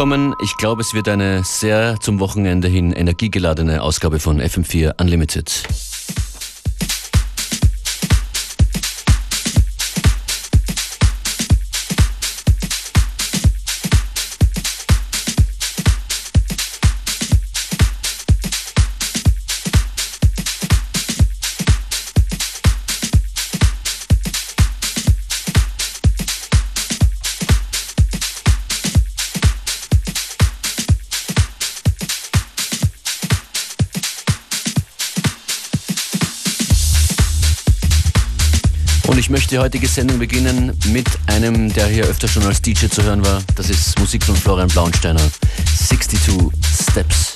willkommen. Ich glaube, es wird eine sehr zum Wochenende hin energiegeladene Ausgabe von FM4 Unlimited. Die heutige Sendung beginnen mit einem, der hier öfter schon als DJ zu hören war. Das ist Musik von Florian Blaunsteiner. 62 Steps.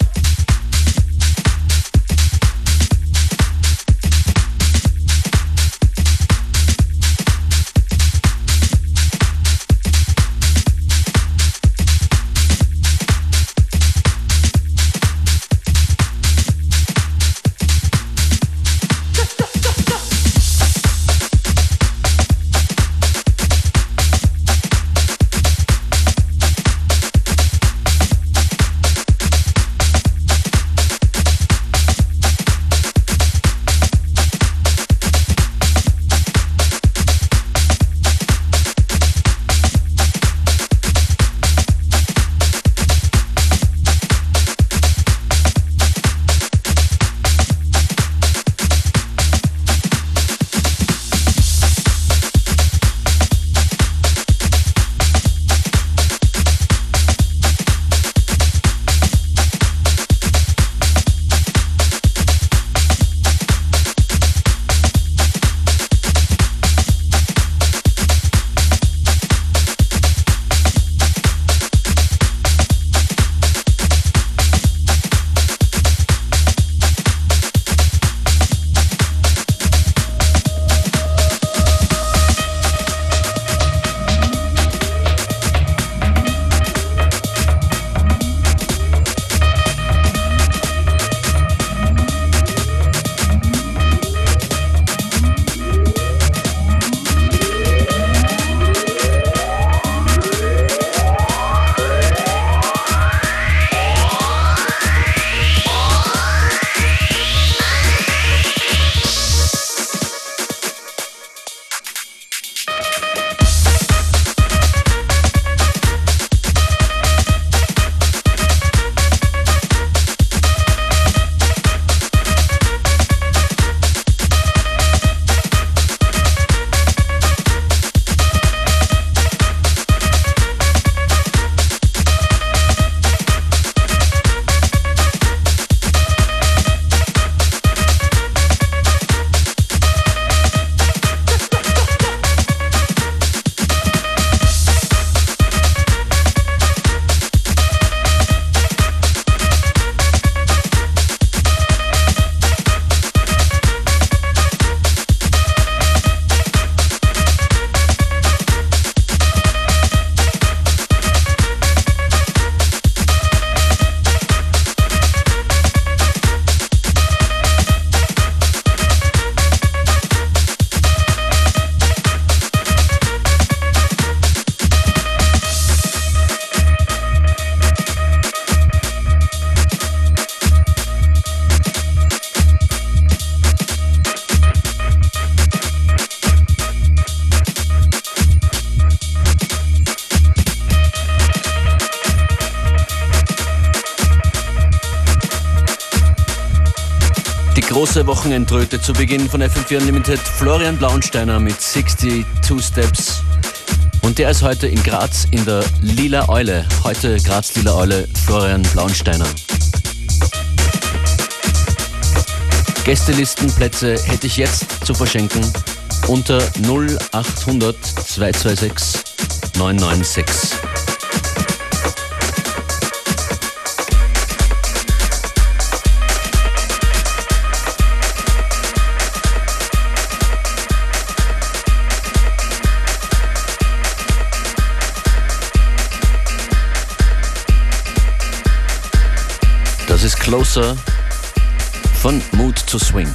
Wochenendröte zu Beginn von FM4 Unlimited. Florian Blaunsteiner mit 62 Steps. Und der ist heute in Graz in der Lila Eule. Heute Graz Lila Eule, Florian Blaunsteiner. Gästelistenplätze hätte ich jetzt zu verschenken unter 0800 226 996. Closer von Mood to Swing.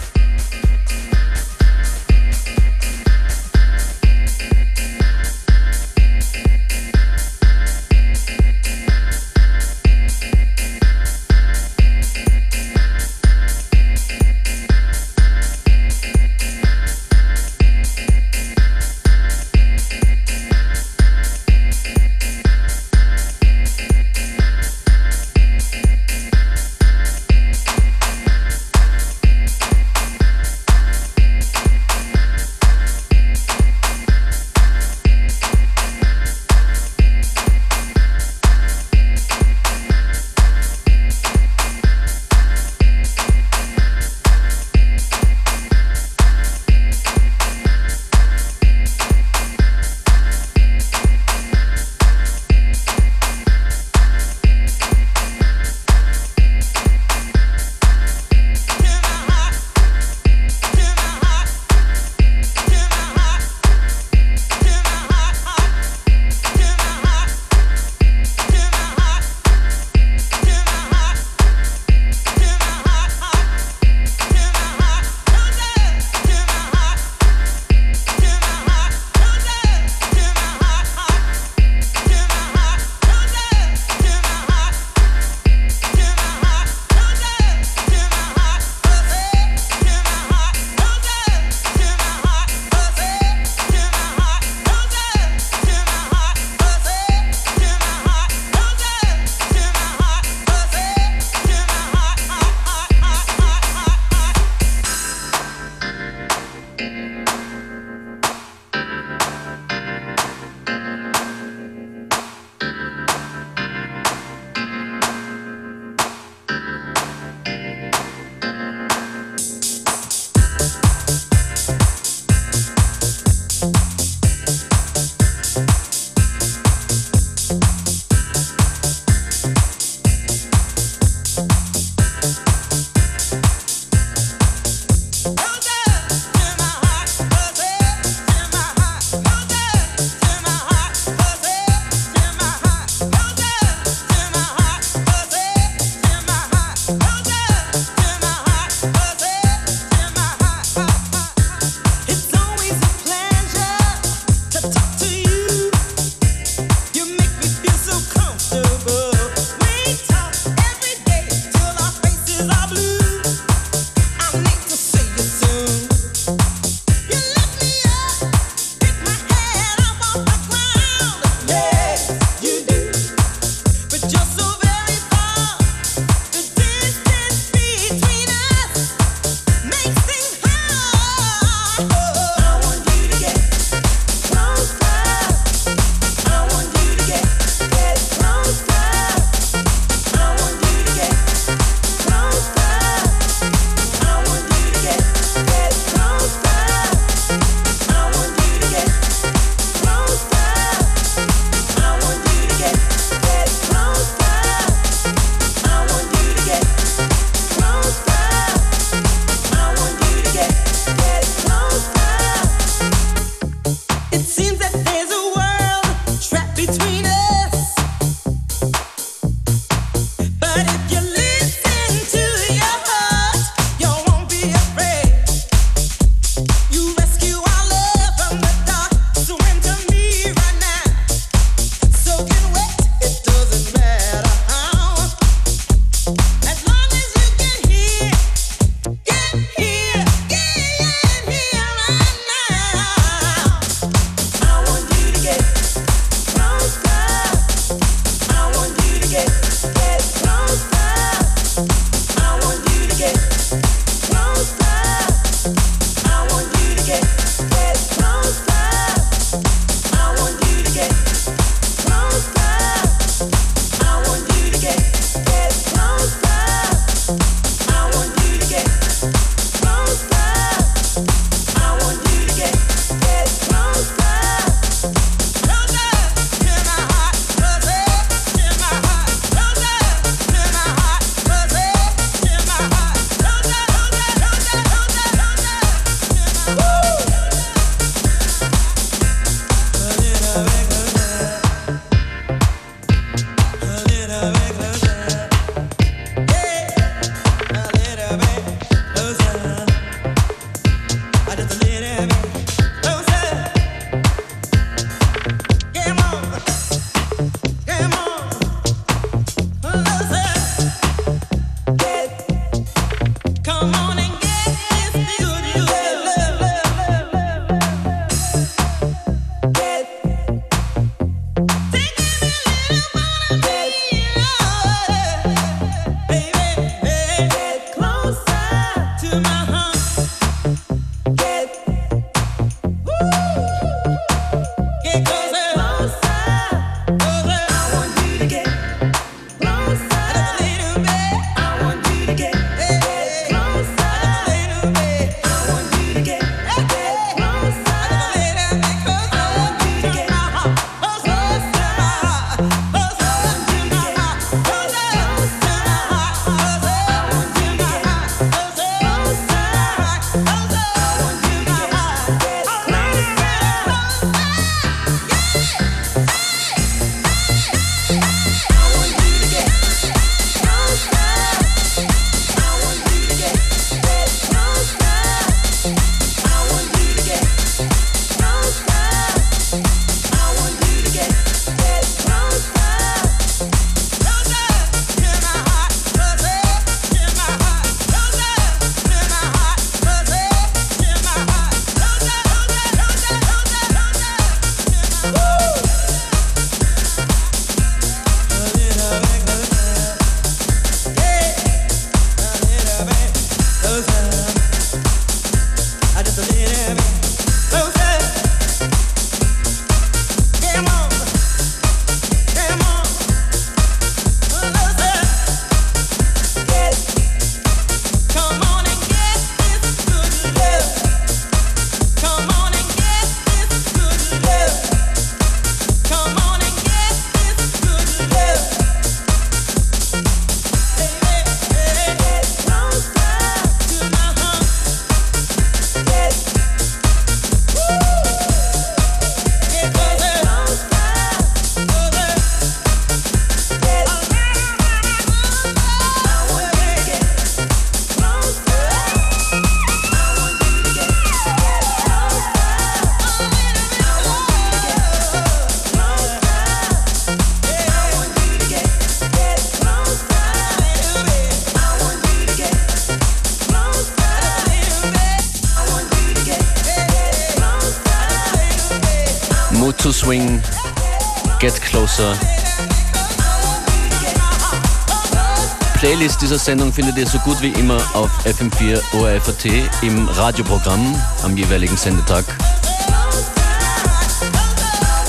Dieser Sendung findet ihr so gut wie immer auf FM4 ORFAT im Radioprogramm am jeweiligen Sendetag.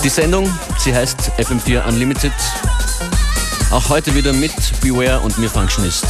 Die Sendung, sie heißt FM4 Unlimited. Auch heute wieder mit Beware und mir Functionist.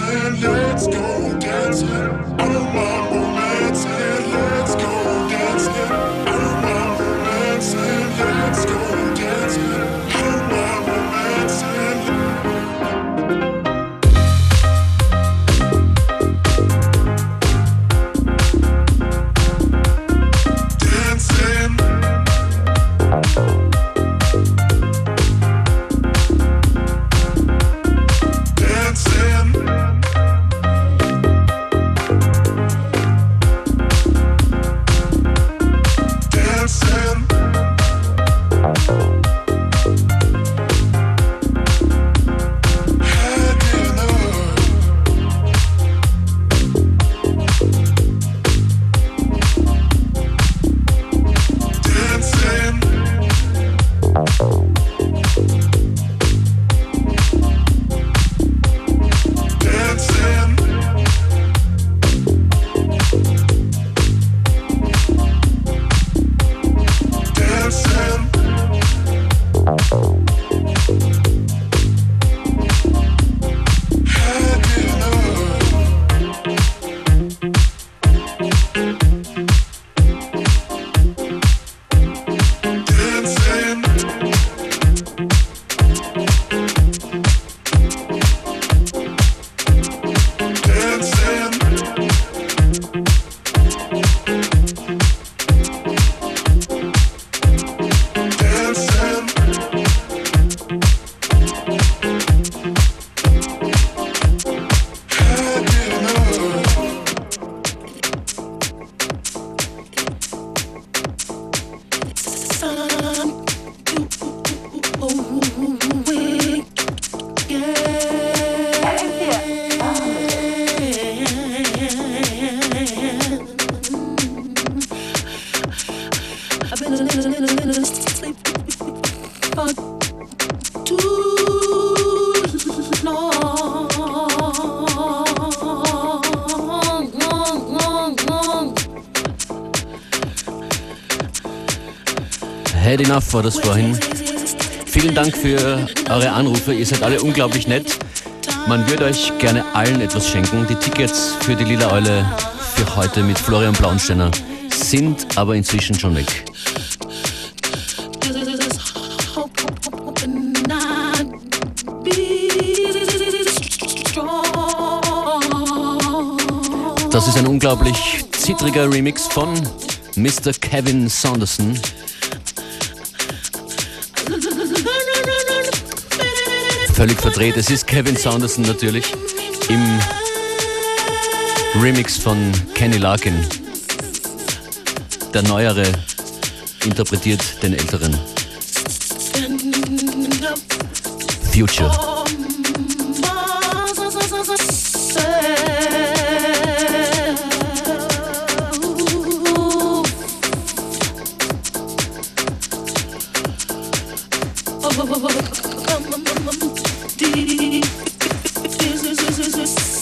dancing, let's go dancing. I don't mind. Enough war das vorhin. Vielen Dank für eure Anrufe. Ihr seid alle unglaublich nett. Man würde euch gerne allen etwas schenken. Die Tickets für die Lila Eule für heute mit Florian Blaunsteiner sind aber inzwischen schon weg. Das ist ein unglaublich zittriger Remix von Mr. Kevin Saunderson. Völlig verdreht. Es ist Kevin Saunderson natürlich im Remix von Kenny Larkin. Der Neuere interpretiert den Älteren. Future. This is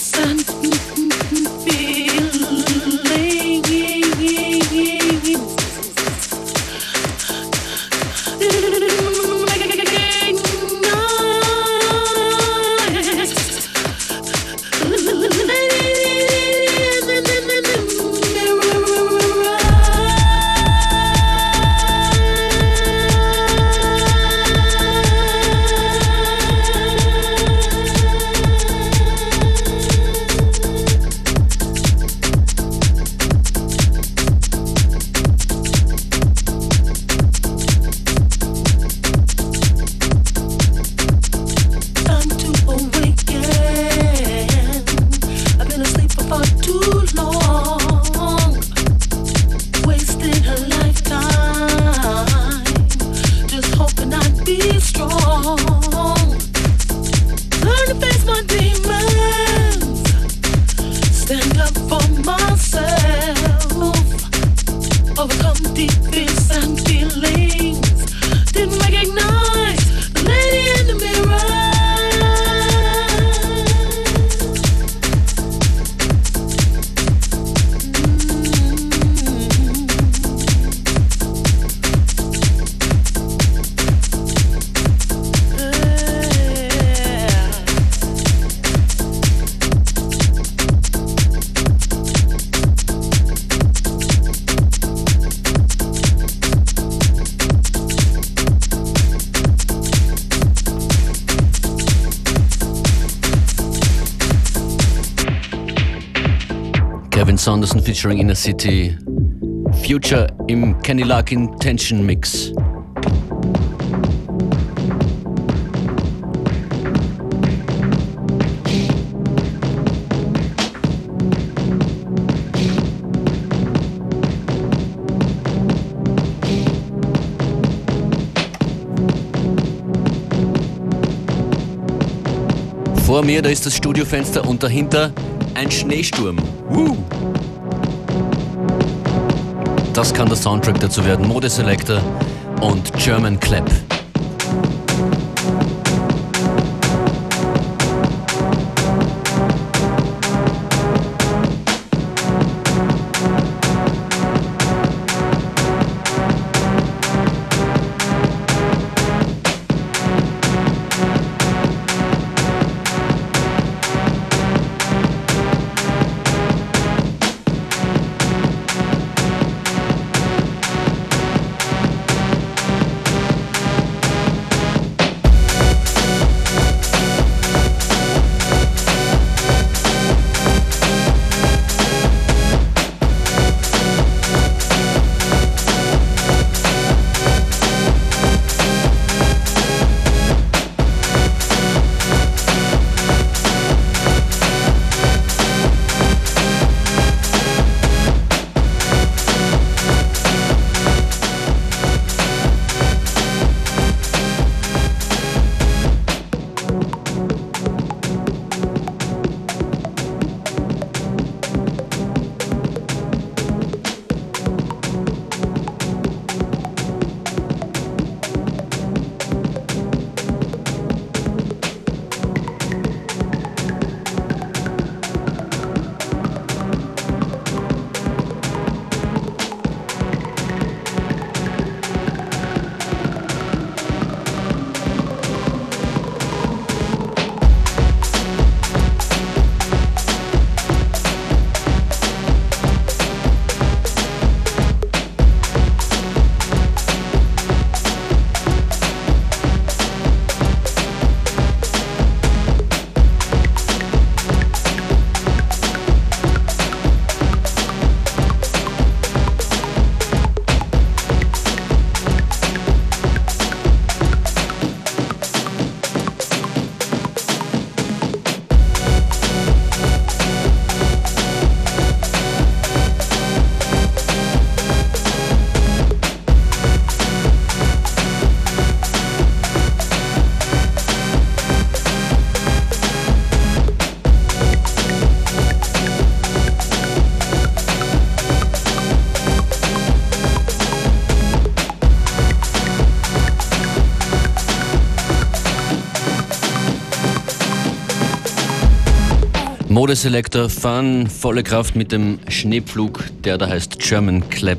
Sanderson featuring Inner City. Future im Kenny Larkin Tension Mix. Vor mir, da ist das Studiofenster und dahinter ein Schneesturm. Woo! Das kann der Soundtrack dazu werden. Modeselector und German Clap. Modeselektor fahren volle Kraft mit dem Schneepflug, der da heißt German Clap.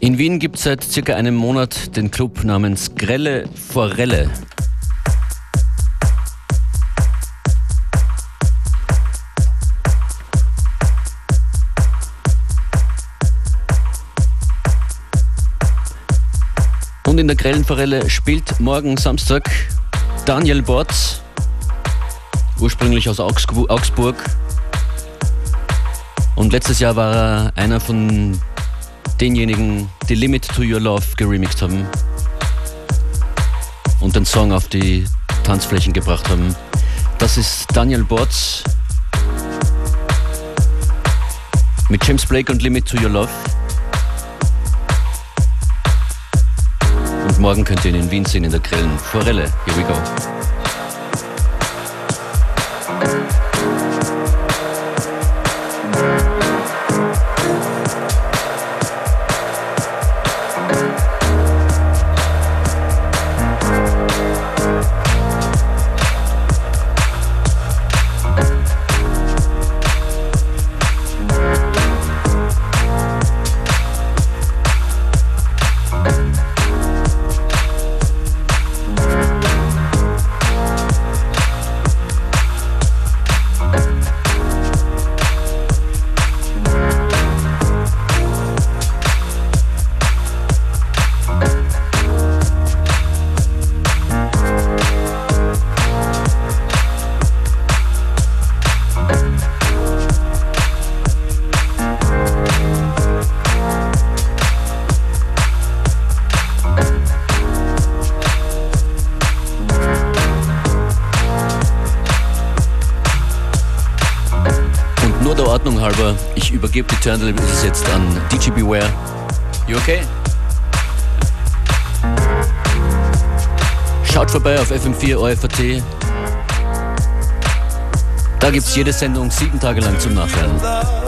In Wien gibt es seit circa einem Monat den Club namens Grelle Forelle. Und in der Grellen Forelle spielt morgen Samstag Daniel Bortz, ursprünglich aus Augsburg. Und letztes Jahr war er einer von denjenigen, die Limit to Your Love geremixed haben und den Song auf die Tanzflächen gebracht haben. Das ist Daniel Bortz mit James Blake und Limit to Your Love. Und morgen könnt ihr ihn in Wien sehen in der Grillen Forelle. Here we go. Übergebe die Turntables jetzt an DJ Beware. You okay? Schaut vorbei auf FM4 OFAT. Da gibt es jede Sendung sieben Tage lang zum Nachhören.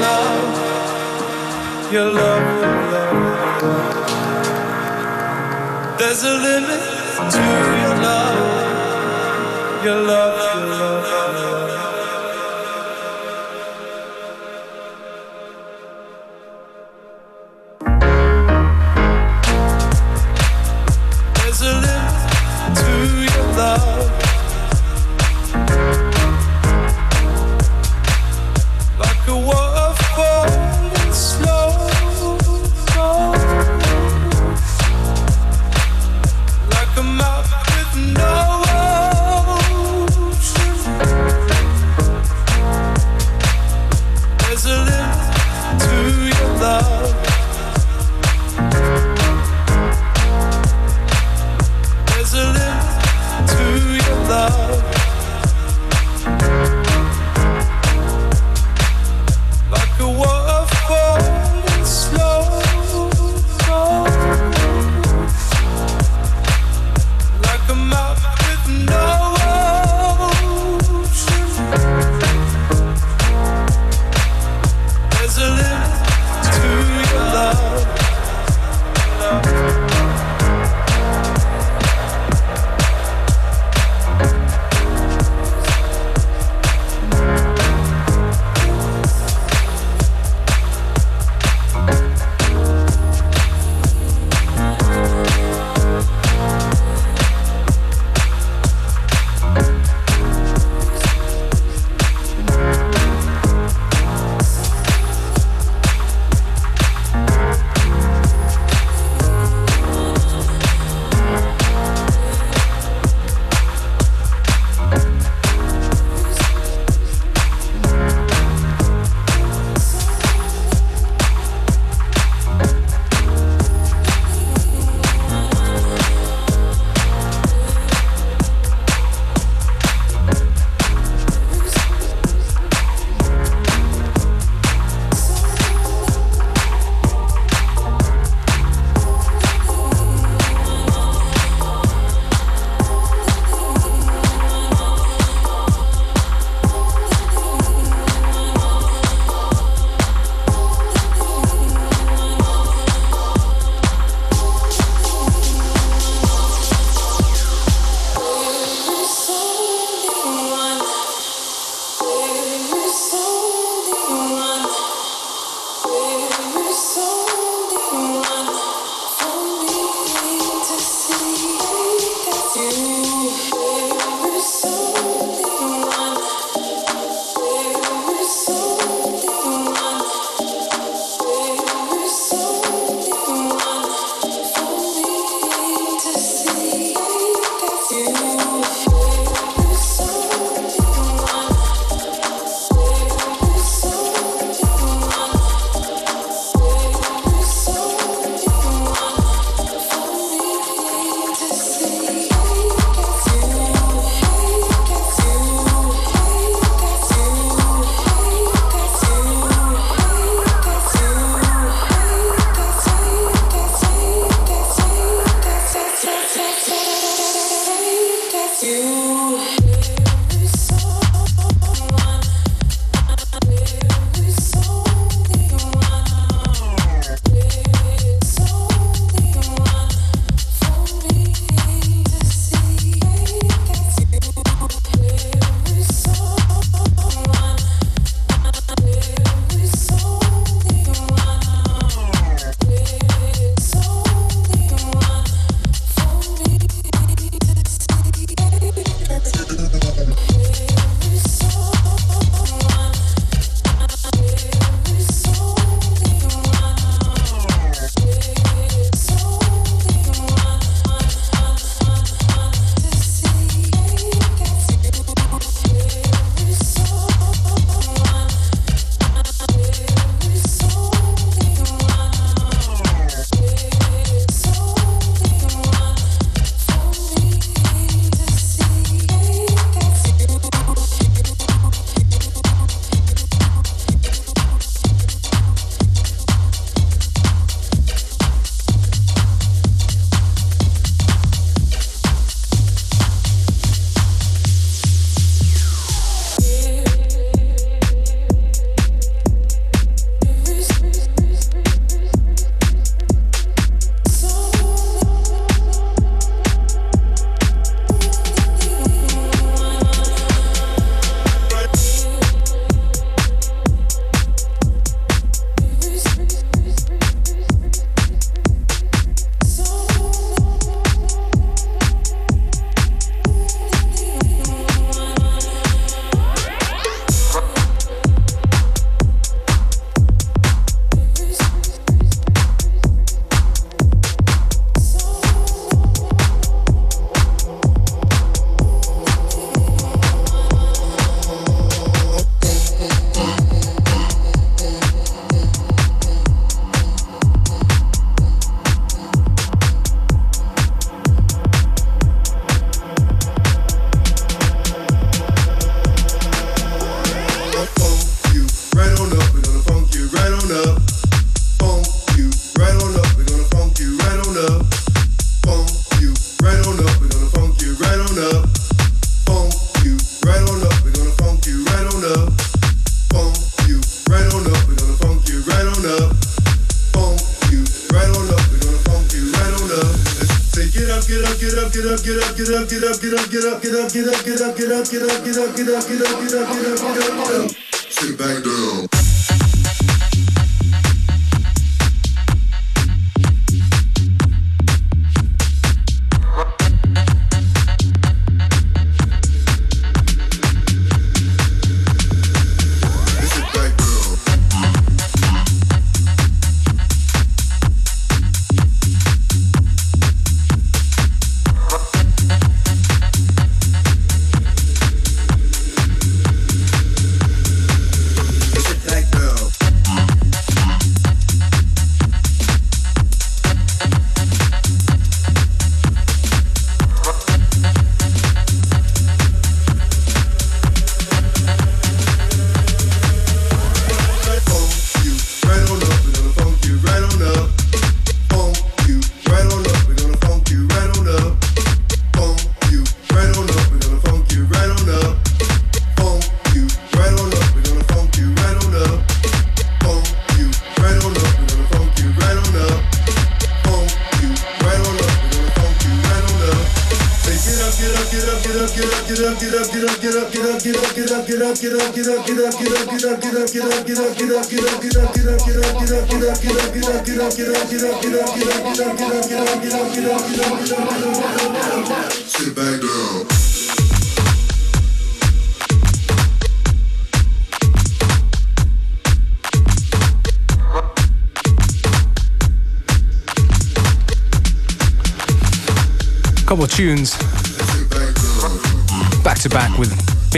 love, your love your love. There's a limit to your love, your love, your love. Your love.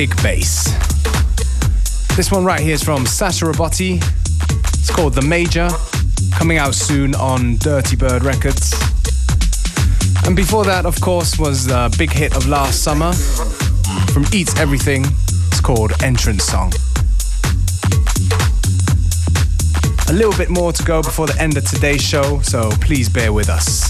Big Bass. This one right here is from Sacha Robotti. It's called The Major, coming out soon on Dirty Bird Records. And before that, of course, was the big hit of last summer from Eats Everything. It's called Entrance Song. A little bit more to go before the end of today's show, so please bear with us.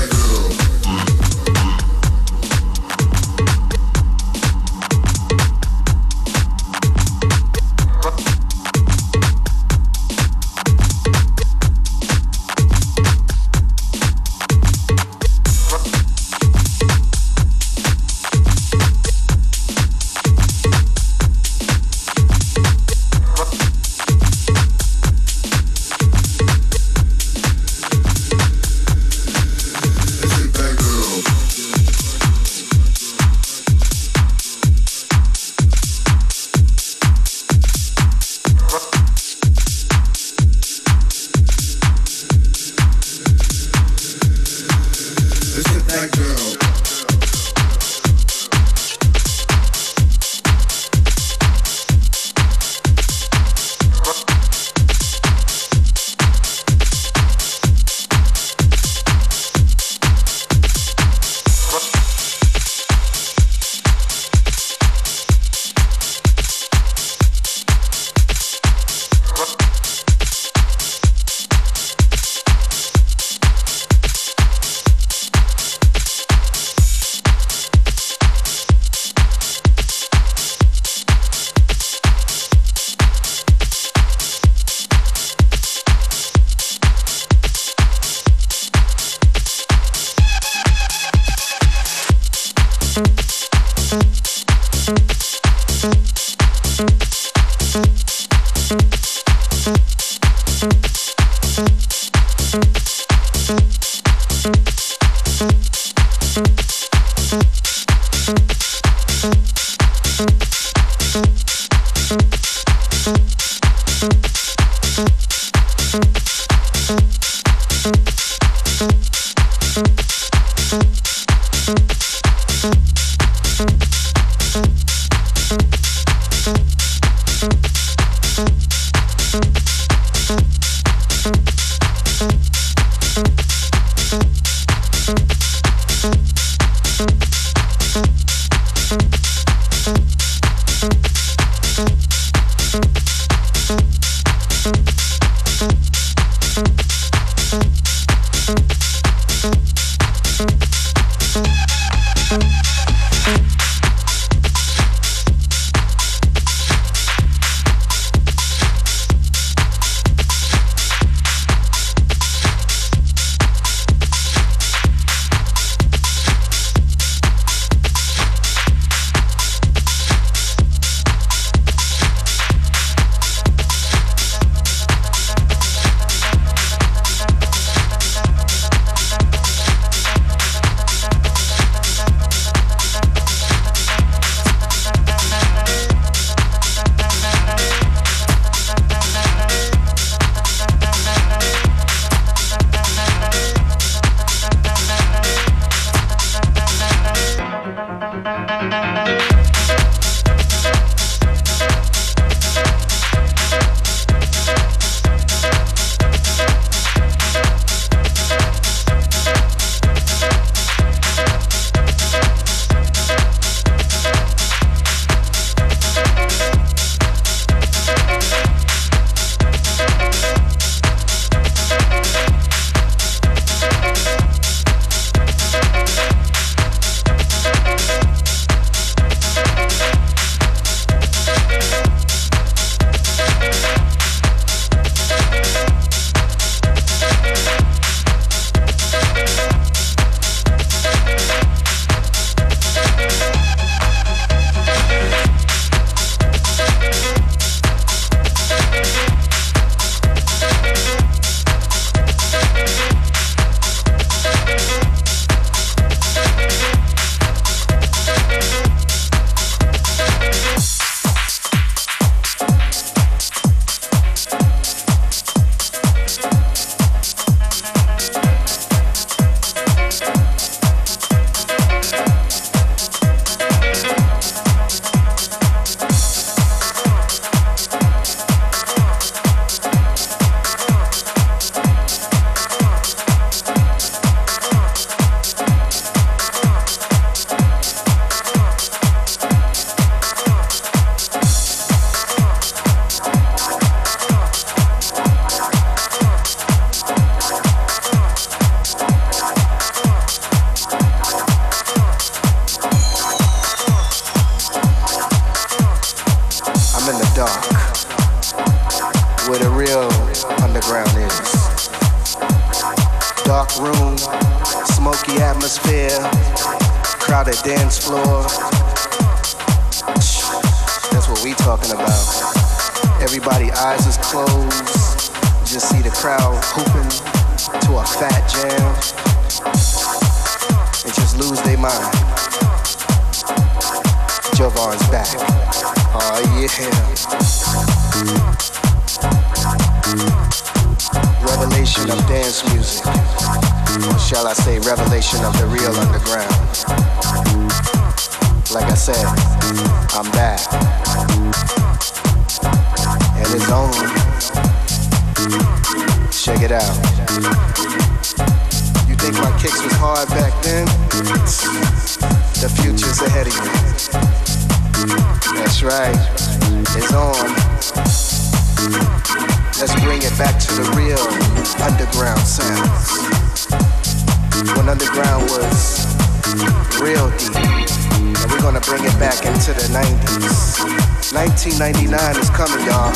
1999 is coming, y'all.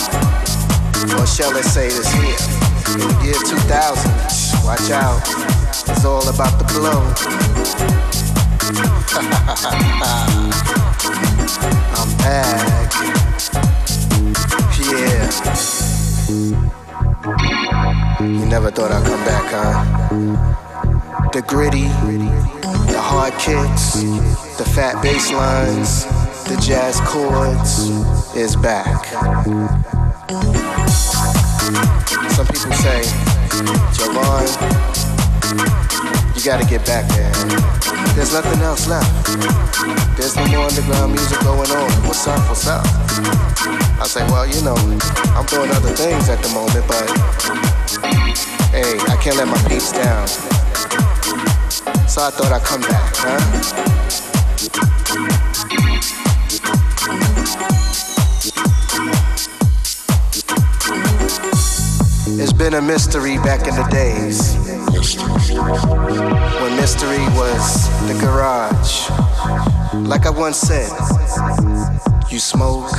Or shall I say this here? In the year 2000, watch out. It's all about the blow. I'm back. Yeah. You never thought I'd come back, huh? The gritty, the hard kicks, the fat bass lines the jazz chords is back. Some people say, Jovonn, you gotta get back there. There's nothing else left. There's no more underground music going on. What's up? What's up? I say, well, you know, I'm doing other things at the moment, but hey, I can't let my peeps down. So I thought I'd come back, huh? It's been a mystery back in the days. When mystery was the garage. Like I once said, you smoke,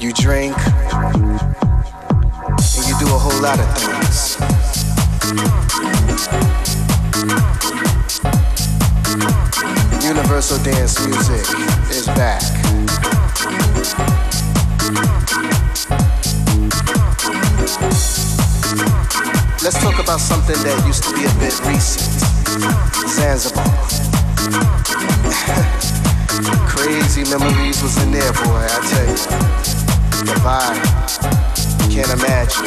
you drink, and you do a whole lot of things. Universal dance music is back. Let's talk about something that used to be a bit recent. Zanzibar. Crazy memories was in there, boy, I tell you. The vibe, can't imagine.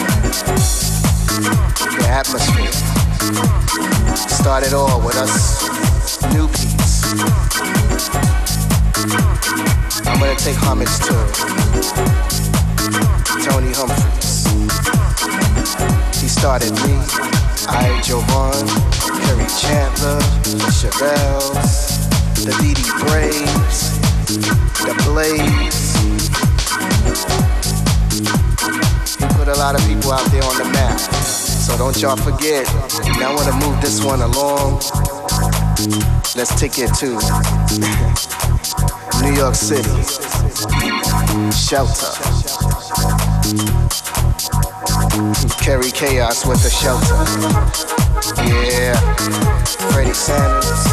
The atmosphere. Started all with us new peeps. I'm gonna take homage to Tony Humphries. He started me, I, Jovonn, Kerri Chandler, Chevelle's, the DD Braves, the Blaze. He put a lot of people out there on the map. So don't y'all forget. Now I wanna move this one along. Let's take it to New York City. Shelter. Carry chaos with the shelter. Yeah. Freddie Sanders.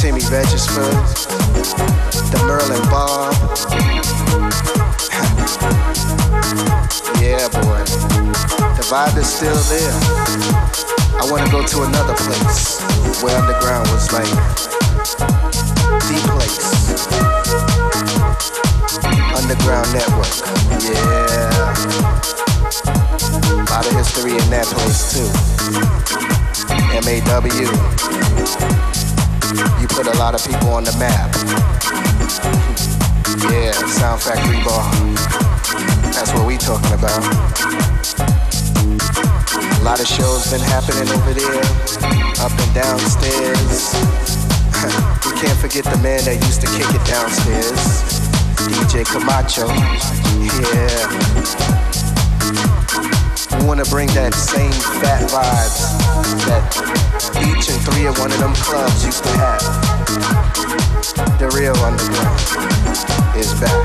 Timmy Regisford. The Merlin Bobb. yeah, boy. The vibe is still there. I wanna go to another place where underground was like the place. Underground network. Yeah. A lot of history in that place too. MAW. You put a lot of people on the map. Yeah, Sound Factory Bar. Talking about. A lot of shows been happening over there, up and downstairs. we can't forget the man that used to kick it downstairs, DJ Camacho. Yeah. We wanna bring that same fat vibes that each and three of one of them clubs used to have. The real underground is back.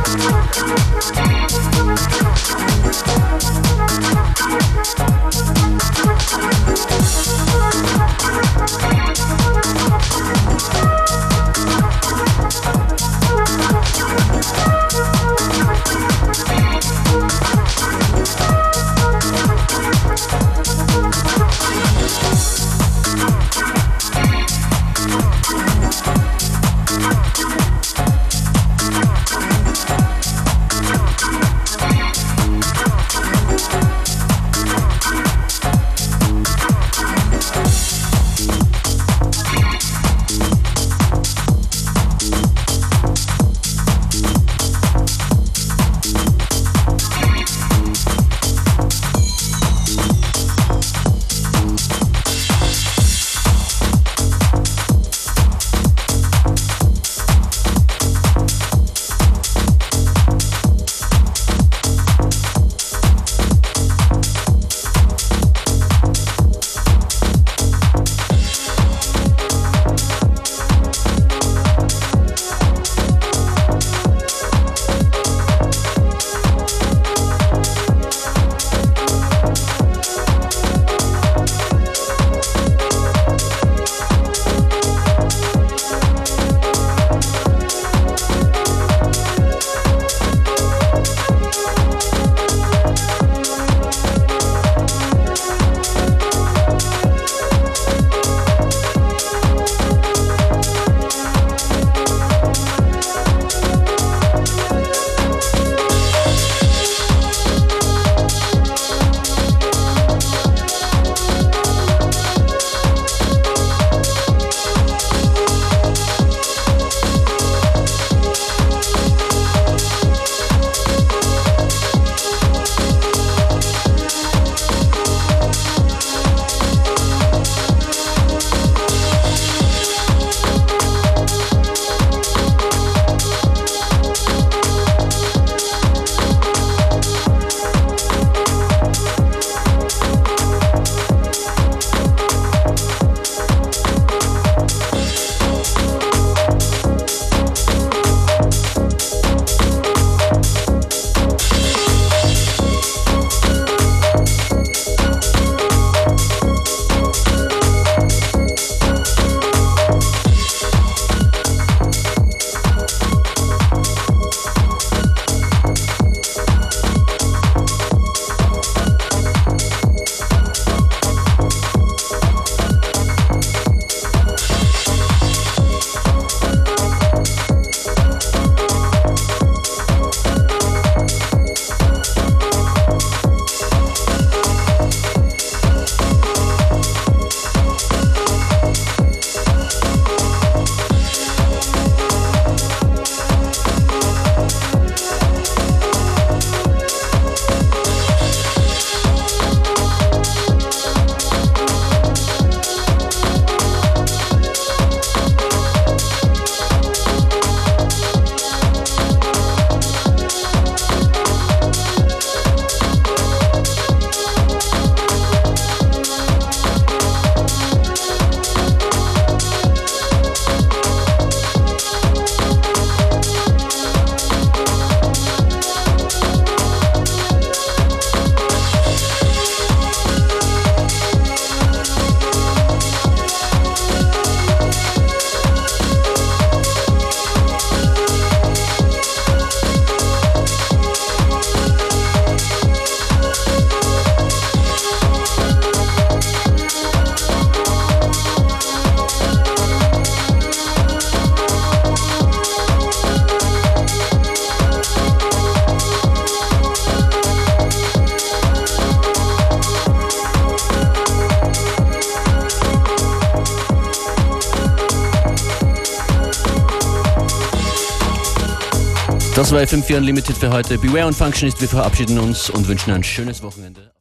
Das war FM4 Unlimited für heute. Beware und Functionist, wir verabschieden uns und wünschen ein schönes Wochenende.